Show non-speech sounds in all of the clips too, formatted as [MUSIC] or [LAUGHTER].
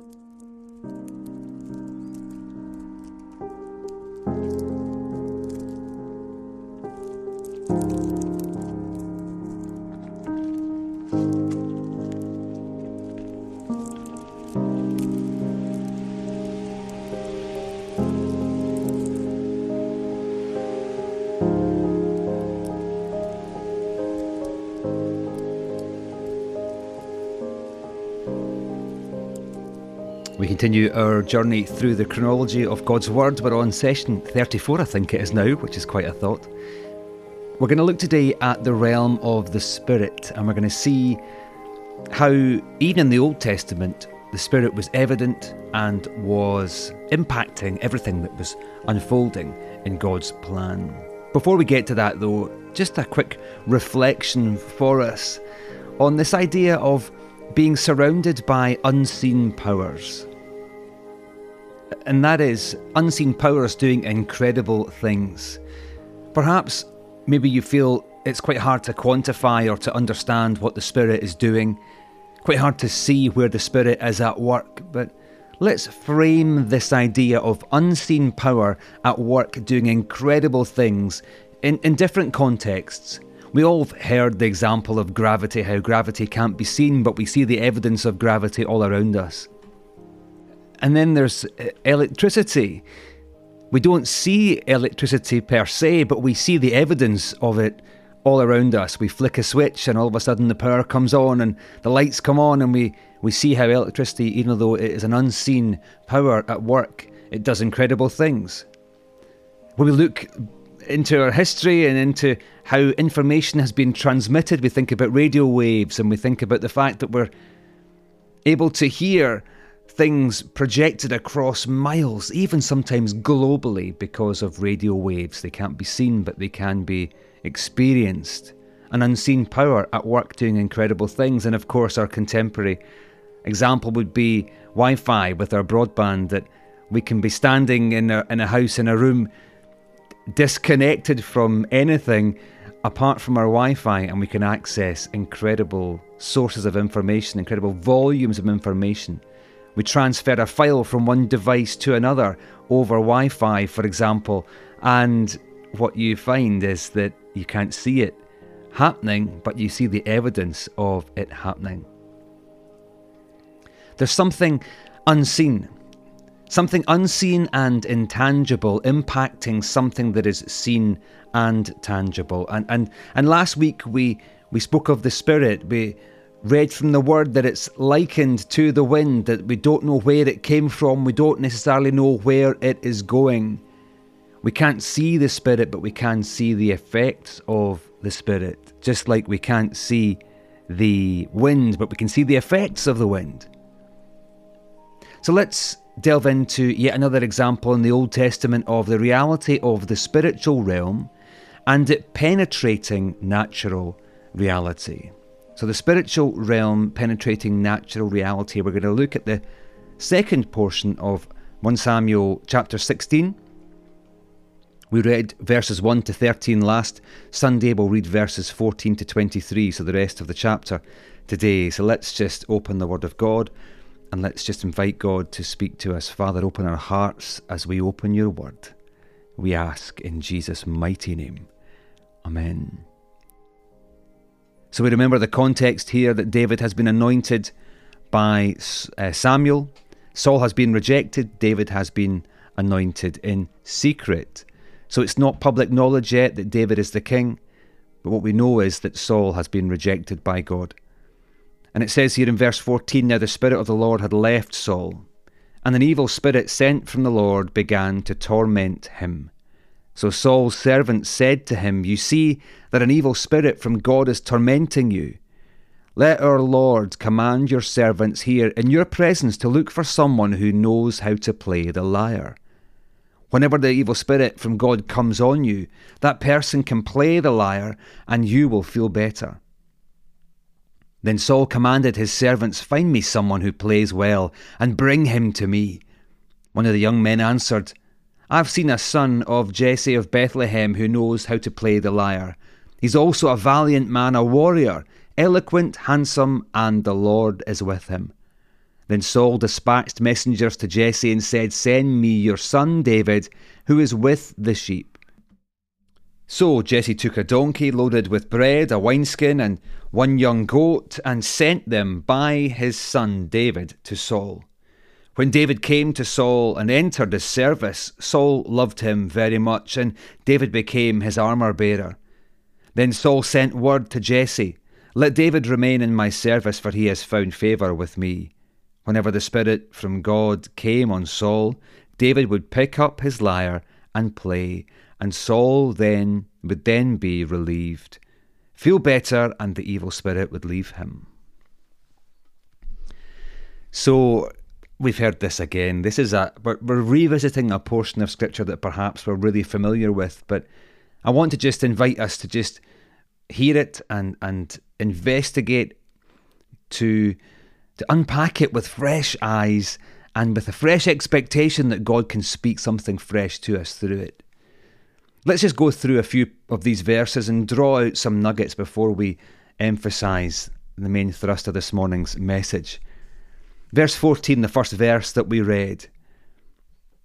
We continue our journey through the chronology of God's Word. We're on session 34, I think it is now, which is quite a thought. We're going to look today at the realm of the Spirit, and we're going to see how, even in the Old Testament, the Spirit was evident and was impacting everything that was unfolding in God's plan. Before we get to that, though, just a quick reflection for us on this idea of being surrounded by unseen powers and that is unseen powers doing incredible things. Perhaps maybe you feel it's quite hard to quantify or to understand what the Spirit is doing, quite hard to see where the Spirit is at work, but let's frame this idea of unseen power at work doing incredible things in, in different contexts. We all have heard the example of gravity, how gravity can't be seen, but we see the evidence of gravity all around us. And then there's uh, electricity. We don't see electricity per se, but we see the evidence of it all around us. We flick a switch and all of a sudden the power comes on and the lights come on and we, we see how electricity, even though it is an unseen power at work, it does incredible things. When we look into our history and into how information has been transmitted, we think about radio waves and we think about the fact that we're able to hear things projected across miles, even sometimes globally, because of radio waves. They can't be seen, but they can be experienced. An unseen power at work doing incredible things. And of course, our contemporary example would be Wi Fi with our broadband, that we can be standing in a, in a house, in a room, disconnected from anything apart from our Wi Fi, and we can access incredible sources of information, incredible volumes of information we transfer a file from one device to another over Wi Fi, for example, and what you find is that you can't see it happening, but you see the evidence of it happening. There's something unseen, something unseen and intangible impacting something that is seen and tangible. And and and last week we we spoke of the spirit. We read from the word that it's likened to the wind, that we don't know where it came from, we don't necessarily know where it is going. We can't see the Spirit, but we can see the effects of the Spirit, just like we can't see the wind, but we can see the effects of the wind. So let's delve into yet another example in the Old Testament of the reality of the spiritual realm and it penetrating natural reality. So, the spiritual realm penetrating natural reality, we're going to look at the second portion of 1 Samuel chapter 16. We read verses 1 to 13 last Sunday. We'll read verses 14 to 23, so the rest of the chapter today. So let's just open the Word of God and let's just invite God to speak to us. Father, open our hearts as we open your Word. We ask in Jesus' mighty name. Amen. So we remember the context here that David has been anointed by uh, Samuel. Saul has been rejected. David has been anointed in secret. So it's not public knowledge yet that David is the king. But what we know is that Saul has been rejected by God. And it says here in verse 14 Now the Spirit of the Lord had left Saul, and an evil spirit sent from the Lord began to torment him. So Saul's servant said to him, You see that an evil spirit from God is tormenting you. Let our Lord command your servants here in your presence to look for someone who knows how to play the lyre. Whenever the evil spirit from God comes on you, that person can play the lyre and you will feel better. Then Saul commanded his servants, Find me someone who plays well and bring him to me. One of the young men answered, I've seen a son of Jesse of Bethlehem who knows how to play the lyre. He's also a valiant man, a warrior, eloquent, handsome, and the Lord is with him. Then Saul dispatched messengers to Jesse and said, Send me your son David, who is with the sheep. So Jesse took a donkey loaded with bread, a wineskin, and one young goat, and sent them by his son David to Saul. When David came to Saul and entered his service, Saul loved him very much, and David became his armour bearer. Then Saul sent word to Jesse, Let David remain in my service, for he has found favour with me. Whenever the Spirit from God came on Saul, David would pick up his lyre and play, and Saul then would then be relieved, feel better, and the evil spirit would leave him. So we've heard this again. This is a we're, we're revisiting a portion of scripture that perhaps we're really familiar with, but I want to just invite us to just hear it and and investigate to to unpack it with fresh eyes and with a fresh expectation that God can speak something fresh to us through it. Let's just go through a few of these verses and draw out some nuggets before we emphasize the main thrust of this morning's message. Verse 14, the first verse that we read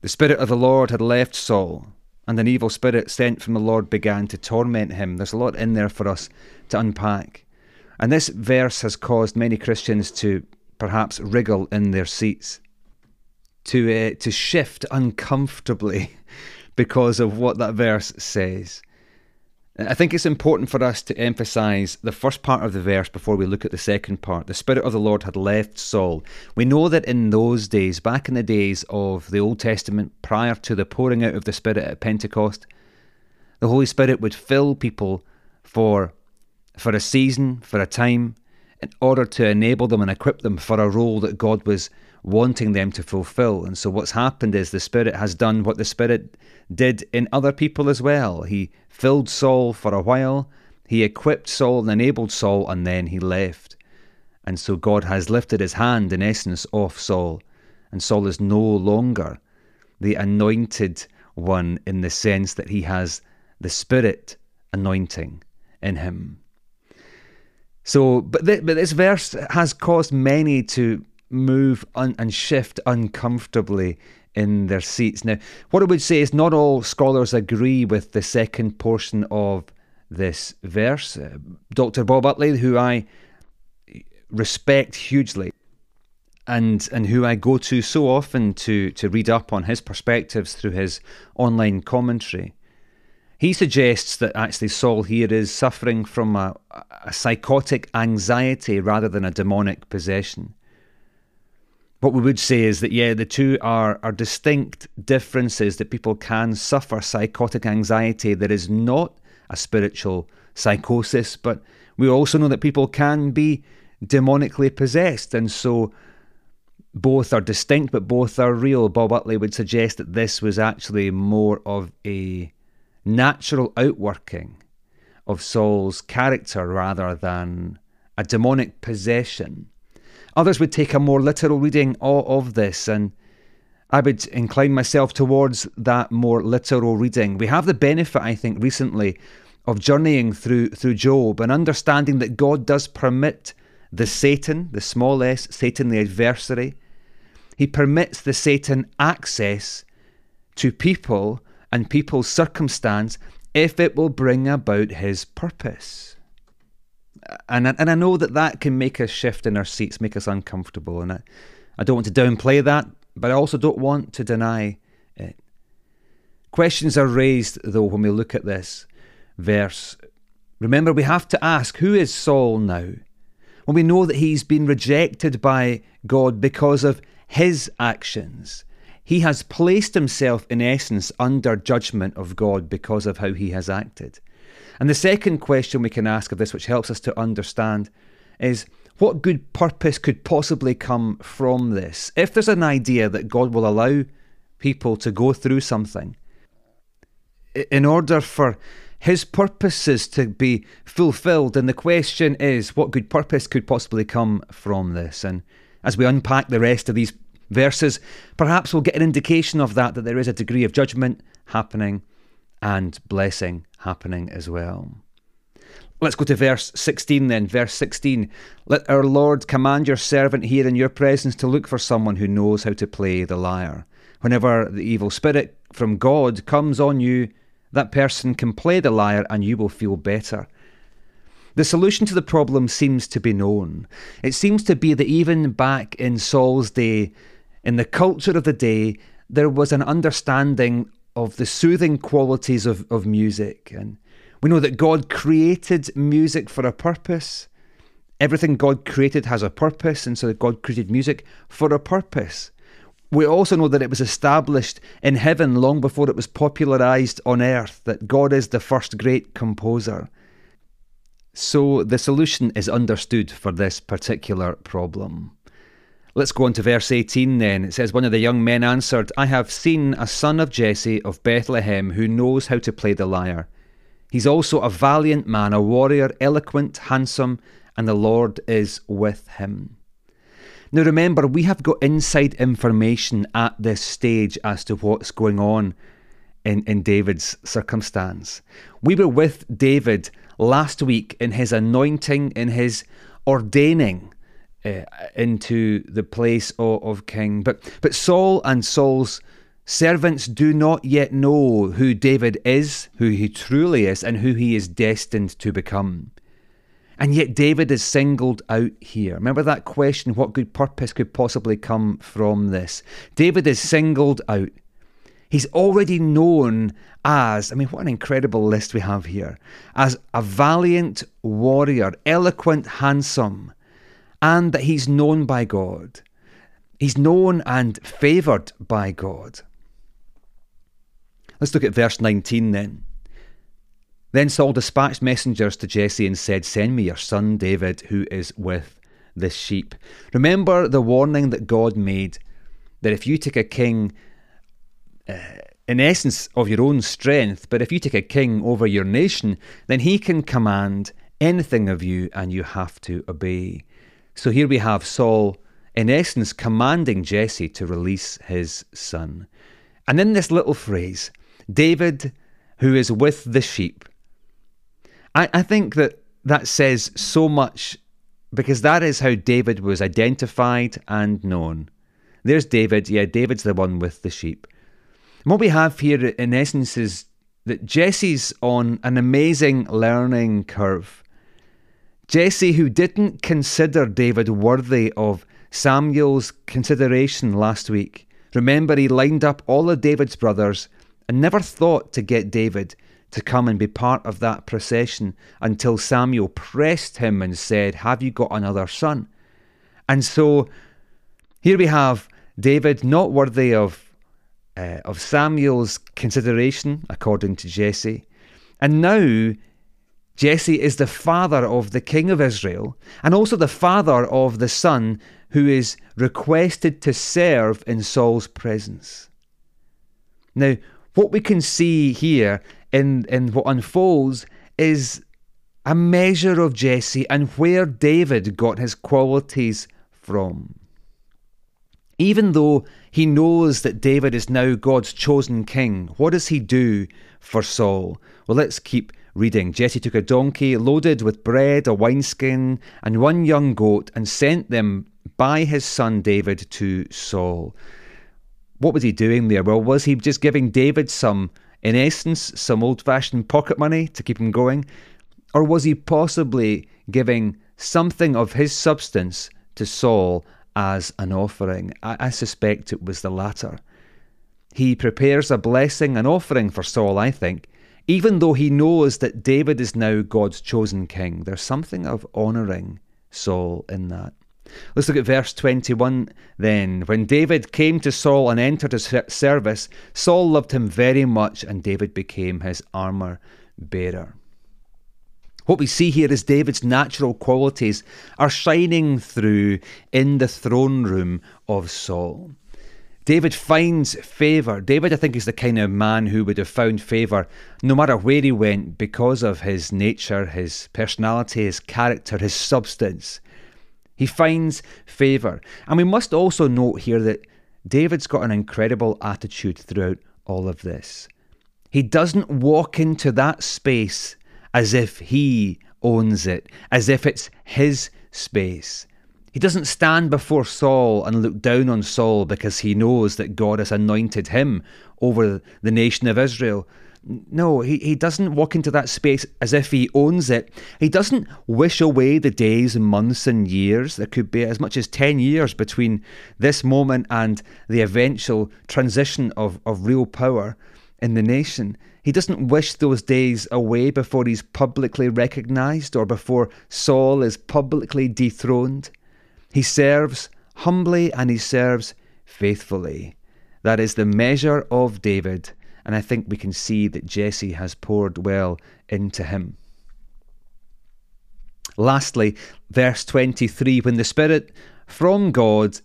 The Spirit of the Lord had left Saul, and an evil spirit sent from the Lord began to torment him. There's a lot in there for us to unpack. And this verse has caused many Christians to perhaps wriggle in their seats, to, uh, to shift uncomfortably [LAUGHS] because of what that verse says. I think it's important for us to emphasize the first part of the verse before we look at the second part. The Spirit of the Lord had left Saul. We know that in those days, back in the days of the Old Testament, prior to the pouring out of the Spirit at Pentecost, the Holy Spirit would fill people for, for a season, for a time, in order to enable them and equip them for a role that God was wanting them to fulfill. And so what's happened is the Spirit has done what the Spirit did in other people as well. He filled Saul for a while, he equipped Saul and enabled Saul, and then he left. And so God has lifted his hand, in essence, off Saul. And Saul is no longer the anointed one in the sense that he has the Spirit anointing in him. So, but, th- but this verse has caused many to move un- and shift uncomfortably in their seats. Now, what I would say is not all scholars agree with the second portion of this verse. Uh, Dr. Bob Utley, who I respect hugely, and and who I go to so often to to read up on his perspectives through his online commentary. He suggests that actually Saul here is suffering from a, a psychotic anxiety rather than a demonic possession. What we would say is that, yeah, the two are, are distinct differences that people can suffer psychotic anxiety that is not a spiritual psychosis, but we also know that people can be demonically possessed. And so both are distinct, but both are real. Bob Utley would suggest that this was actually more of a natural outworking of Saul's character rather than a demonic possession. Others would take a more literal reading of, this, and I would incline myself towards that more literal reading. We have the benefit, I think, recently of journeying through through Job and understanding that God does permit the Satan, the small s, Satan the adversary, he permits the Satan access to people and people's circumstance if it will bring about his purpose. And, and I know that that can make us shift in our seats, make us uncomfortable. And I, I don't want to downplay that, but I also don't want to deny it. Questions are raised, though, when we look at this verse. Remember, we have to ask who is Saul now? When we know that he's been rejected by God because of his actions, he has placed himself, in essence, under judgment of God because of how he has acted. And the second question we can ask of this, which helps us to understand, is what good purpose could possibly come from this? If there's an idea that God will allow people to go through something in order for his purposes to be fulfilled, and the question is, what good purpose could possibly come from this? And as we unpack the rest of these verses, perhaps we'll get an indication of that, that there is a degree of judgment happening and blessing happening as well. Let's go to verse 16 then. Verse 16. Let our Lord command your servant here in your presence to look for someone who knows how to play the lyre. Whenever the evil spirit from God comes on you, that person can play the lyre and you will feel better. The solution to the problem seems to be known. It seems to be that even back in Saul's day, in the culture of the day, there was an understanding of the soothing qualities of, of music. And we know that God created music for a purpose. Everything God created has a purpose, and so God created music for a purpose. We also know that it was established in heaven long before it was popularized on earth, that God is the first great composer. So the solution is understood for this particular problem. Let's go on to verse 18 then. It says, One of the young men answered, I have seen a son of Jesse of Bethlehem who knows how to play the lyre. He's also a valiant man, a warrior, eloquent, handsome, and the Lord is with him. Now remember, we have got inside information at this stage as to what's going on in, in David's circumstance. We were with David last week in his anointing, in his ordaining uh, into the place of, of king. But, but Saul and Saul's servants do not yet know who David is, who he truly is, and who he is destined to become. And yet, David is singled out here. Remember that question what good purpose could possibly come from this? David is singled out. He's already known as, I mean, what an incredible list we have here, as a valiant warrior, eloquent, handsome, and that he's known by God. He's known and favoured by God. Let's look at verse 19 then. Then Saul dispatched messengers to Jesse and said, Send me your son David, who is with the sheep. Remember the warning that God made that if you take a king, uh, in essence, of your own strength, but if you take a king over your nation, then he can command anything of you and you have to obey. So here we have Saul, in essence, commanding Jesse to release his son. And in this little phrase, David, who is with the sheep, I, I think that that says so much because that is how David was identified and known. There's David, yeah, David's the one with the sheep. And what we have here, in essence, is that Jesse's on an amazing learning curve. Jesse, who didn't consider David worthy of Samuel's consideration last week, remember he lined up all of David's brothers and never thought to get David to come and be part of that procession until Samuel pressed him and said, Have you got another son? And so here we have David not worthy of, uh, of Samuel's consideration, according to Jesse. And now Jesse is the father of the king of Israel and also the father of the son who is requested to serve in Saul's presence. Now, what we can see here in, in what unfolds is a measure of Jesse and where David got his qualities from. Even though he knows that David is now God's chosen king, what does he do for Saul? Well, let's keep reading. Jesse took a donkey loaded with bread, a wineskin, and one young goat and sent them by his son David to Saul. What was he doing there? Well, was he just giving David some, in essence, some old fashioned pocket money to keep him going? Or was he possibly giving something of his substance to Saul as an offering? I, I suspect it was the latter. He prepares a blessing, an offering for Saul, I think, even though he knows that David is now God's chosen king, there's something of honouring Saul in that. Let's look at verse 21 then. When David came to Saul and entered his service, Saul loved him very much, and David became his armour bearer. What we see here is David's natural qualities are shining through in the throne room of Saul. David finds favour. David, I think, is the kind of man who would have found favour no matter where he went because of his nature, his personality, his character, his substance. He finds favour. And we must also note here that David's got an incredible attitude throughout all of this. He doesn't walk into that space as if he owns it, as if it's his space. He doesn't stand before Saul and look down on Saul because he knows that God has anointed him over the nation of Israel. No, he, he doesn't walk into that space as if he owns it. He doesn't wish away the days and months and years. There could be as much as 10 years between this moment and the eventual transition of, of real power in the nation. He doesn't wish those days away before he's publicly recognized or before Saul is publicly dethroned. He serves humbly and he serves faithfully. That is the measure of David, and I think we can see that Jesse has poured well into him. Lastly, verse 23 when the Spirit from God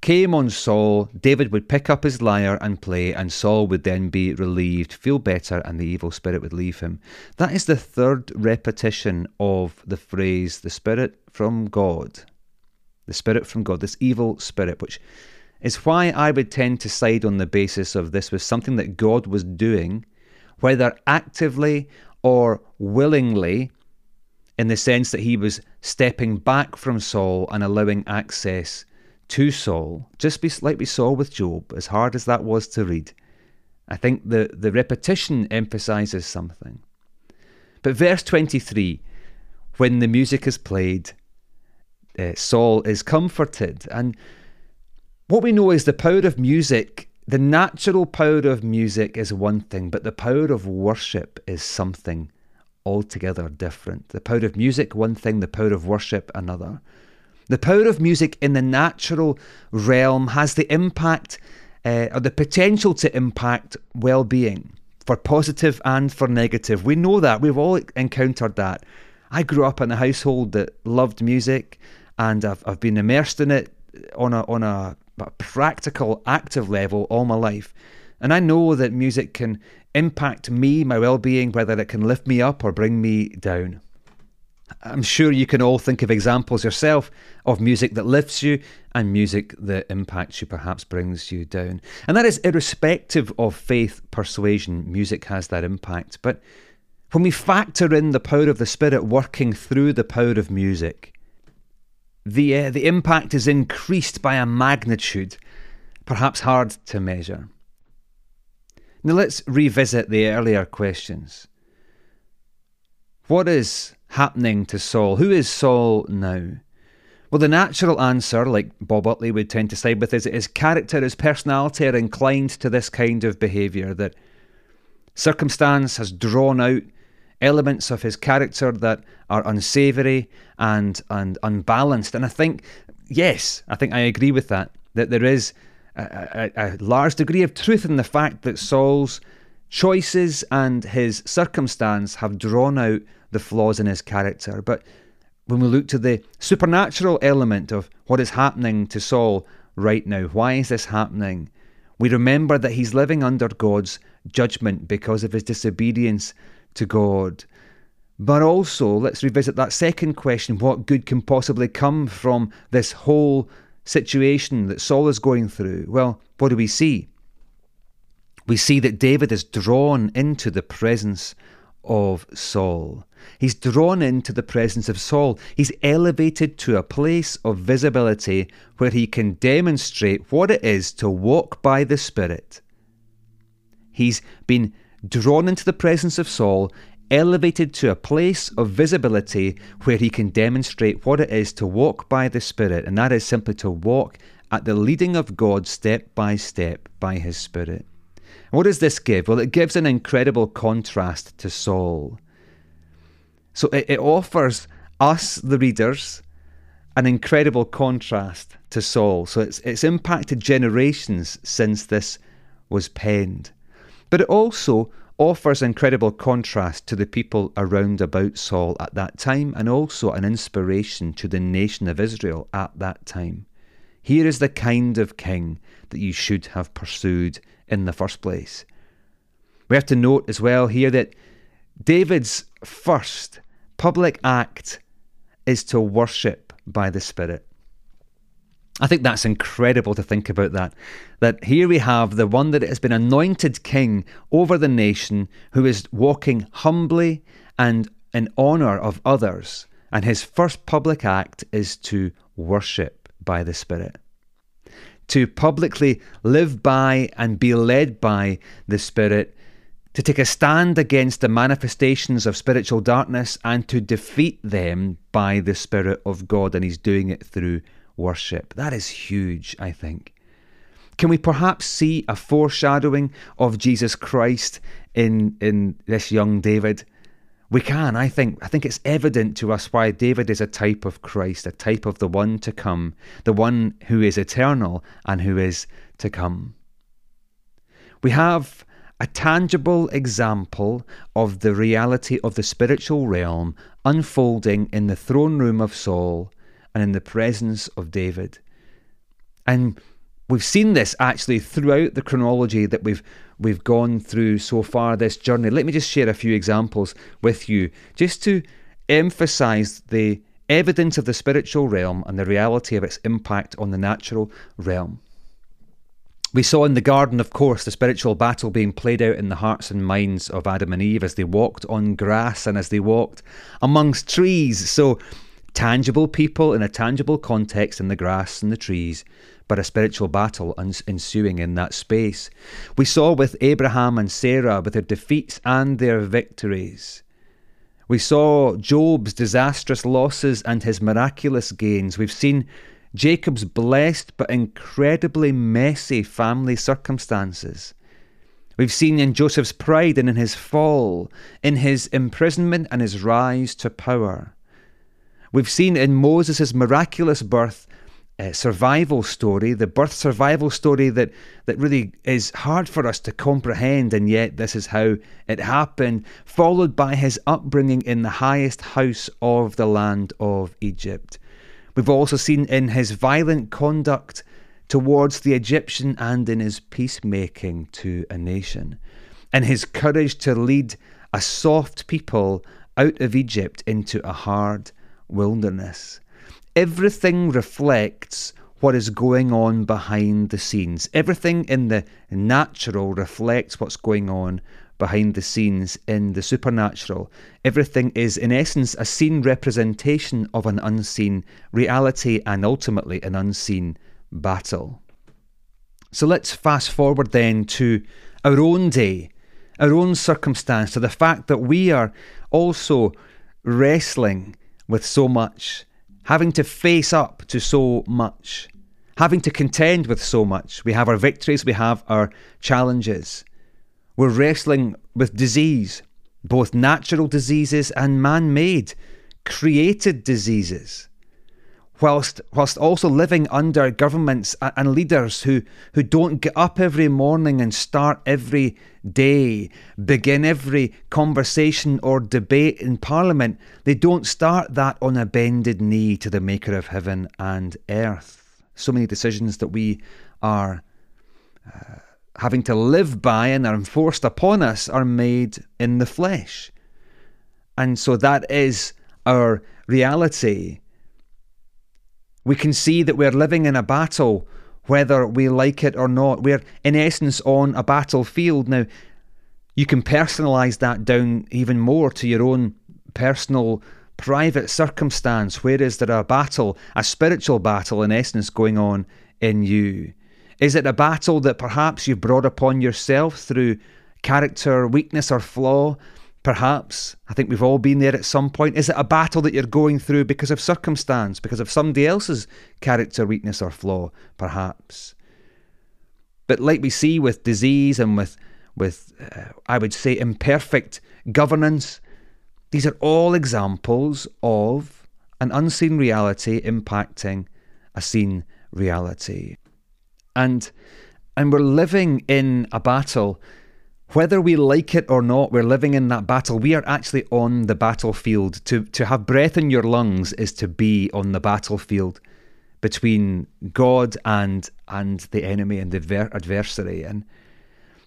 came on Saul, David would pick up his lyre and play, and Saul would then be relieved, feel better, and the evil spirit would leave him. That is the third repetition of the phrase, the Spirit from God the spirit from God, this evil spirit, which is why I would tend to side on the basis of this was something that God was doing, whether actively or willingly, in the sense that he was stepping back from Saul and allowing access to Saul, just be, like we saw with Job, as hard as that was to read. I think the, the repetition emphasizes something. But verse 23, when the music is played, uh, Saul is comforted. And what we know is the power of music, the natural power of music is one thing, but the power of worship is something altogether different. The power of music, one thing, the power of worship, another. The power of music in the natural realm has the impact uh, or the potential to impact well being for positive and for negative. We know that. We've all encountered that. I grew up in a household that loved music and I've, I've been immersed in it on a on a, a practical, active level all my life. And I know that music can impact me, my well being, whether it can lift me up or bring me down. I'm sure you can all think of examples yourself of music that lifts you and music that impacts you, perhaps brings you down. And that is irrespective of faith persuasion, music has that impact. But when we factor in the power of the Spirit working through the power of music, the, uh, the impact is increased by a magnitude perhaps hard to measure. Now let's revisit the earlier questions. What is happening to Saul? Who is Saul now? Well, the natural answer, like Bob Utley would tend to side with, is his character, his personality are inclined to this kind of behaviour that circumstance has drawn out elements of his character that are unsavoury and and unbalanced. And I think, yes, I think I agree with that. That there is a, a, a large degree of truth in the fact that Saul's choices and his circumstance have drawn out the flaws in his character. But when we look to the supernatural element of what is happening to Saul right now, why is this happening? We remember that he's living under God's judgment because of his disobedience to God. But also, let's revisit that second question what good can possibly come from this whole situation that Saul is going through? Well, what do we see? We see that David is drawn into the presence of Saul. He's drawn into the presence of Saul. He's elevated to a place of visibility where he can demonstrate what it is to walk by the Spirit. He's been drawn into the presence of Saul, elevated to a place of visibility where he can demonstrate what it is to walk by the Spirit, and that is simply to walk at the leading of God step by step by his Spirit. what does this give? Well, it gives an incredible contrast to Saul. So it, it offers us, the readers, an incredible contrast to Saul. So it's, it's impacted generations since this was penned. But it also offers incredible contrast to the people around about Saul at that time and also an inspiration to the nation of Israel at that time. Here is the kind of king that you should have pursued in the first place. We have to note as well here that David's first public act is to worship by the Spirit. I think that's incredible to think about that. That here we have the one that has been anointed king over the nation who is walking humbly and in honour of others, and his first public act is to worship by the Spirit. To publicly live by and be led by the Spirit, to take a stand against the manifestations of spiritual darkness and to defeat them by the Spirit of God, and he's doing it through worship. That is huge, I think. Can we perhaps see a foreshadowing of Jesus Christ in, in this young David? We can, I think. I think it's evident to us why David is a type of Christ, a type of the one to come, the one who is eternal and who is to come. We have a tangible example of the reality of the spiritual realm unfolding in the throne room of Saul and in the presence of David. And we've seen this actually throughout the chronology that we've we've gone through so far this journey. Let me just share a few examples with you just to emphasize the evidence of the spiritual realm and the reality of its impact on the natural realm. We saw in the garden, of course, the spiritual battle being played out in the hearts and minds of Adam and Eve as they walked on grass and as they walked amongst trees. So tangible people in a tangible context in the grass and the trees, but a spiritual battle ensuing in that space. We saw with Abraham and Sarah with their defeats and their victories. We saw Job's disastrous losses and his miraculous gains. We've seen Jacob's blessed but incredibly messy family circumstances. We've seen in Joseph's pride and in his fall, in his imprisonment and his rise to power. We've seen in Moses' miraculous birth uh, survival story, the birth survival story that, that really is hard for us to comprehend, and yet this is how it happened, followed by his upbringing in the highest house of the land of Egypt. We've also seen in his violent conduct towards the Egyptian and in his peacemaking to a nation, and his courage to lead a soft people out of Egypt into a hard wilderness. Everything reflects what is going on behind the scenes. Everything in the natural reflects what's going on behind the scenes in the supernatural. Everything is, in essence, a seen representation of an unseen reality and ultimately an unseen battle. So let's fast forward then to our own day, our own circumstance, to the fact that we are also wrestling with so much, having to face up to so much, having to contend with so much. We have our victories, we have our challenges. We're wrestling with disease, both natural diseases and man made, created diseases whilst whilst also living under governments and leaders who who don't get up every morning and start every day begin every conversation or debate in parliament they don't start that on a bended knee to the maker of heaven and earth. So many decisions that we are uh, having to live by and are enforced upon us are made in the flesh. And so that is our reality we can see that we're living in a battle, whether we like it or not. We're, in essence, on a battlefield. Now, you can personalize that down even more to your own personal, private circumstance. Where is there a battle, a spiritual battle, in essence, going on in you? Is it a battle that perhaps you've brought upon yourself through character weakness or flaw? Perhaps, I think we've all been there at some point. Is it a battle that you're going through because of circumstance, because of somebody else's character weakness or flaw? Perhaps. But like we see with disease and with, with uh, I would say, imperfect governance, these are all examples of an unseen reality impacting a seen reality. And and we're living in a battle whether we like it or not, we're living in that battle. We are actually on the battlefield. To to have breath in your lungs is to be on the battlefield between God and and the enemy and the adver- adversary. And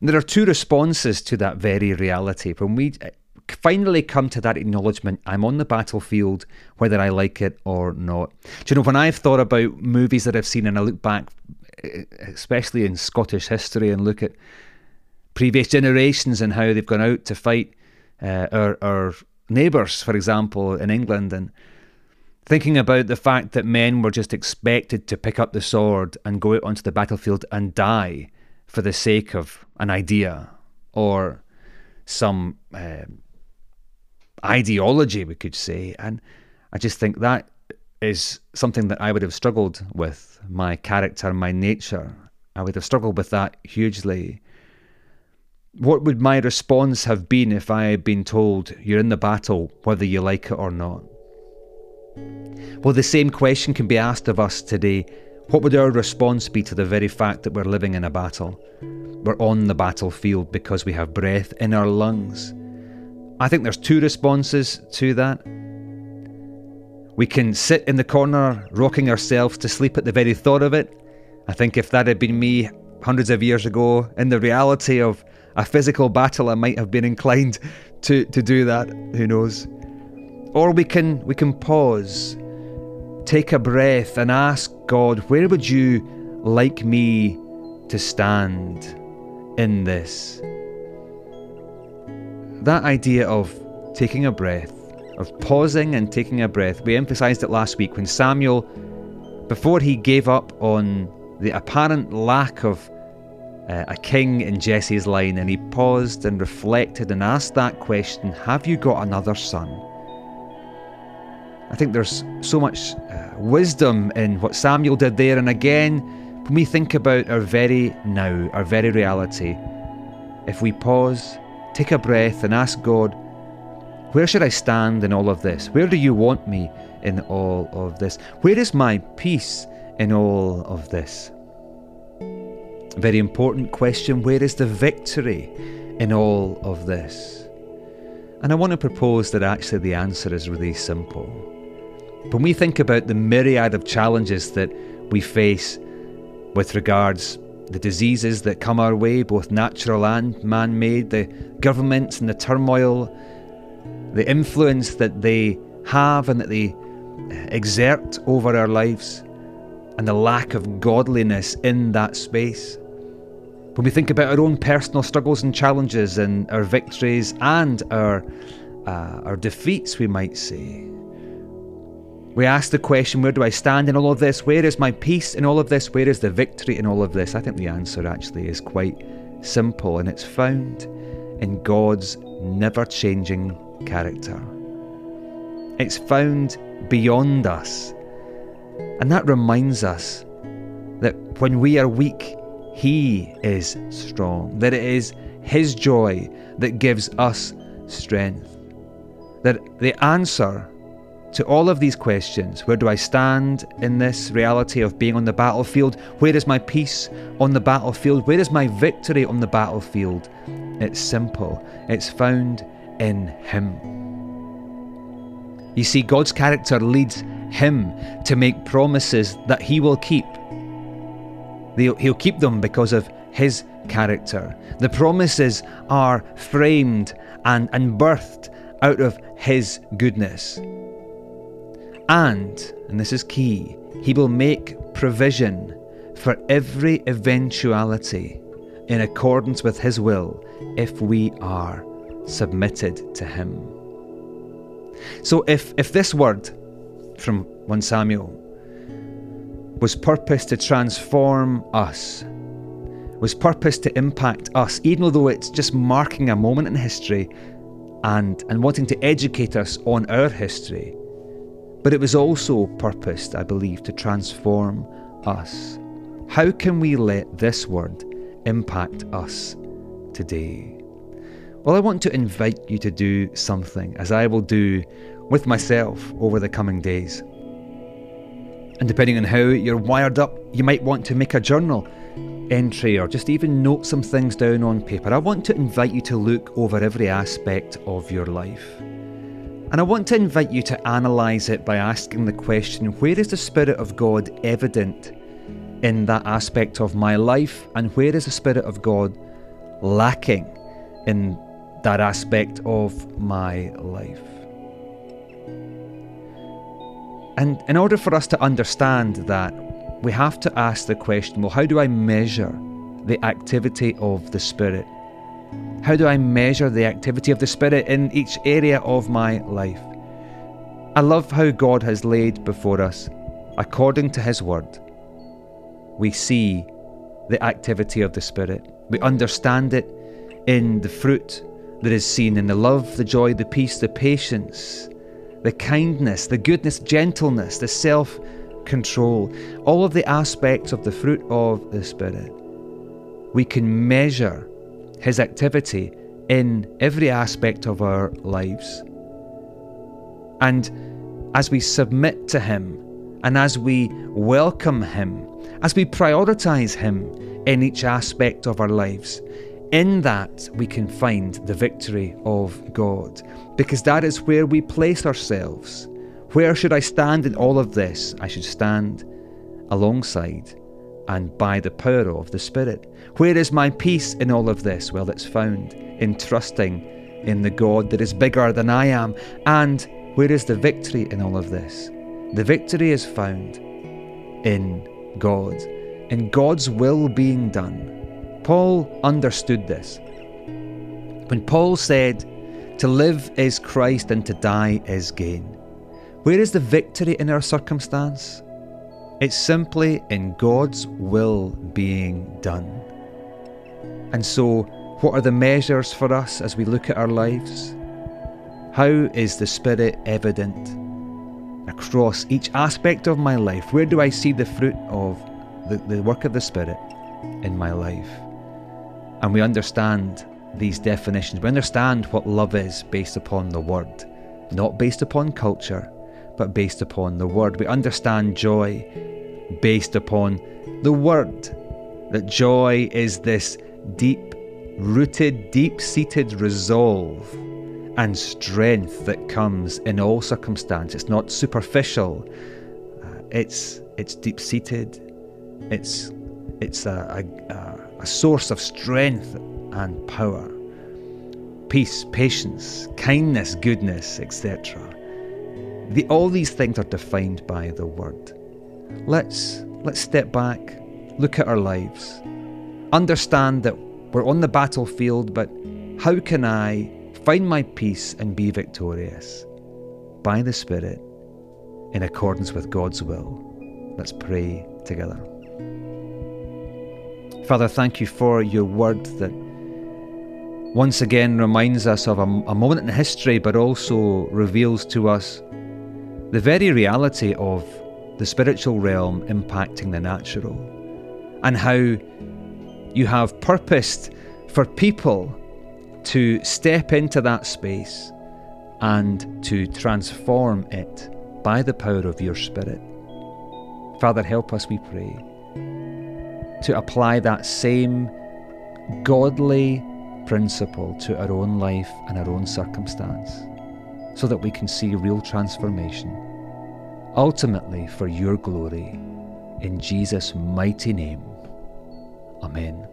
there are two responses to that very reality. When we uh, finally come to that acknowledgement, I'm on the battlefield, whether I like it or not. Do you know when I've thought about movies that I've seen and I look back, especially in Scottish history, and look at previous generations and how they've gone out to fight uh, our, our neighbours, for example, in England, and thinking about the fact that men were just expected to pick up the sword and go out onto the battlefield and die for the sake of an idea or some uh, ideology, we could say. And I just think that is something that I would have struggled with my character, my nature. I would have struggled with that hugely. What would my response have been if I had been told, you're in the battle, whether you like it or not? Well, the same question can be asked of us today. What would our response be to the very fact that we're living in a battle? We're on the battlefield because we have breath in our lungs. I think there's two responses to that. We can sit in the corner, rocking ourselves to sleep at the very thought of it. I think if that had been me hundreds of years ago, in the reality of a physical battle, I might have been inclined to, to do that. Who knows? Or we can we can pause, take a breath, and ask God, where would you like me to stand in this? that idea of taking a breath, of pausing and taking a breath, we emphasized it last week when Samuel, before he gave up on the apparent lack of uh, a king in Jesse's line, and he paused and reflected and asked that question Have you got another son? I think there's so much uh, wisdom in what Samuel did there, and again, when we think about our very now, our very reality, if we pause take a breath and ask God, where should I stand in all of this? Where do you want me in all of this? Where is my peace in all of this? Very important question where is the victory in all of this? And I want to propose that actually the answer is really simple. When we think about the myriad of challenges that we face with regards the diseases that come our way, both natural and man made, the governments and the turmoil, the influence that they have and that they exert over our lives, and the lack of godliness in that space. When we think about our own personal struggles and challenges and our victories and our, uh, our defeats, we might say, we ask the question, where do I stand in all of this? Where is my peace in all of this? Where is the victory in all of this? I think the answer actually is quite simple and it's found in God's never changing character. It's found beyond us. And that reminds us that when we are weak, He is strong, that it is His joy that gives us strength. That the answer to all of these questions where do I stand in this reality of being on the battlefield? Where is my peace on the battlefield? Where is my victory on the battlefield? It's simple, it's found in Him. You see, God's character leads Him to make promises that He will keep. He'll keep them because of His character. The promises are framed and, and birthed out of His goodness. And, and this is key, He will make provision for every eventuality in accordance with His will if we are submitted to Him. So, if, if this word from 1 Samuel was purposed to transform us, was purposed to impact us, even though it's just marking a moment in history and, and wanting to educate us on our history, but it was also purposed, I believe, to transform us. How can we let this word impact us today? Well, I want to invite you to do something, as I will do with myself over the coming days. And depending on how you're wired up, you might want to make a journal entry or just even note some things down on paper. I want to invite you to look over every aspect of your life. And I want to invite you to analyse it by asking the question where is the Spirit of God evident in that aspect of my life, and where is the Spirit of God lacking in that aspect of my life? And in order for us to understand that, we have to ask the question well, how do I measure the activity of the Spirit How do I measure the activity of the Spirit in each area of my life? I love how God has laid before us, according to His Word, we see the activity of the Spirit. We understand it in the fruit that is seen in the love, the joy, the peace, the patience, the kindness, the goodness, gentleness, the self control, all of the aspects of the fruit of the Spirit. We can measure His activity in every aspect of our lives. And as we submit to Him and as we welcome Him, as we prioritize Him in each aspect of our lives, in that we can find the victory of God, because that is where we place ourselves. Where should I stand in all of this? I should stand alongside and by the power of the Spirit. Where is my peace in all of this? Well, it's found in trusting in the God that is bigger than I am. And where is the victory in all of this? The victory is found in God, in God's will being done Paul understood this. When Paul said, To live is Christ and to die is gain, where is the victory in our circumstance? It's simply in God's will being done. And so, what are the measures for us as we look at our lives? How is the Spirit evident across each aspect of my life? Where do I see the fruit of the, the work of the Spirit in my life? And we understand these definitions. We understand what love is based upon the Word, not based upon culture, but based upon the Word. We understand joy based upon the Word, that joy is this deep rooted, deep seated resolve and strength that comes in all circumstances. It's not superficial. Uh, it's it's deep seated. It's it's a, a, a a source of strength and power. Peace, patience, kindness, goodness, etc. The, all these things are defined by the word. Let's let's step back, look at our lives, understand that we're on the battlefield, but how can I find my peace and be victorious? By the Spirit, in accordance with God's will. Let's pray together. Father, thank you for your word that once again reminds us of a, a, moment in history, but also reveals to us the very reality of the spiritual realm impacting the natural, and how you have purposed for people to step into that space and to transform it by the power of your Spirit. Father, help us, we pray to apply that same godly principle to our own life and our own circumstance so that we can see real transformation, ultimately for your glory. In Jesus' mighty name, Amen.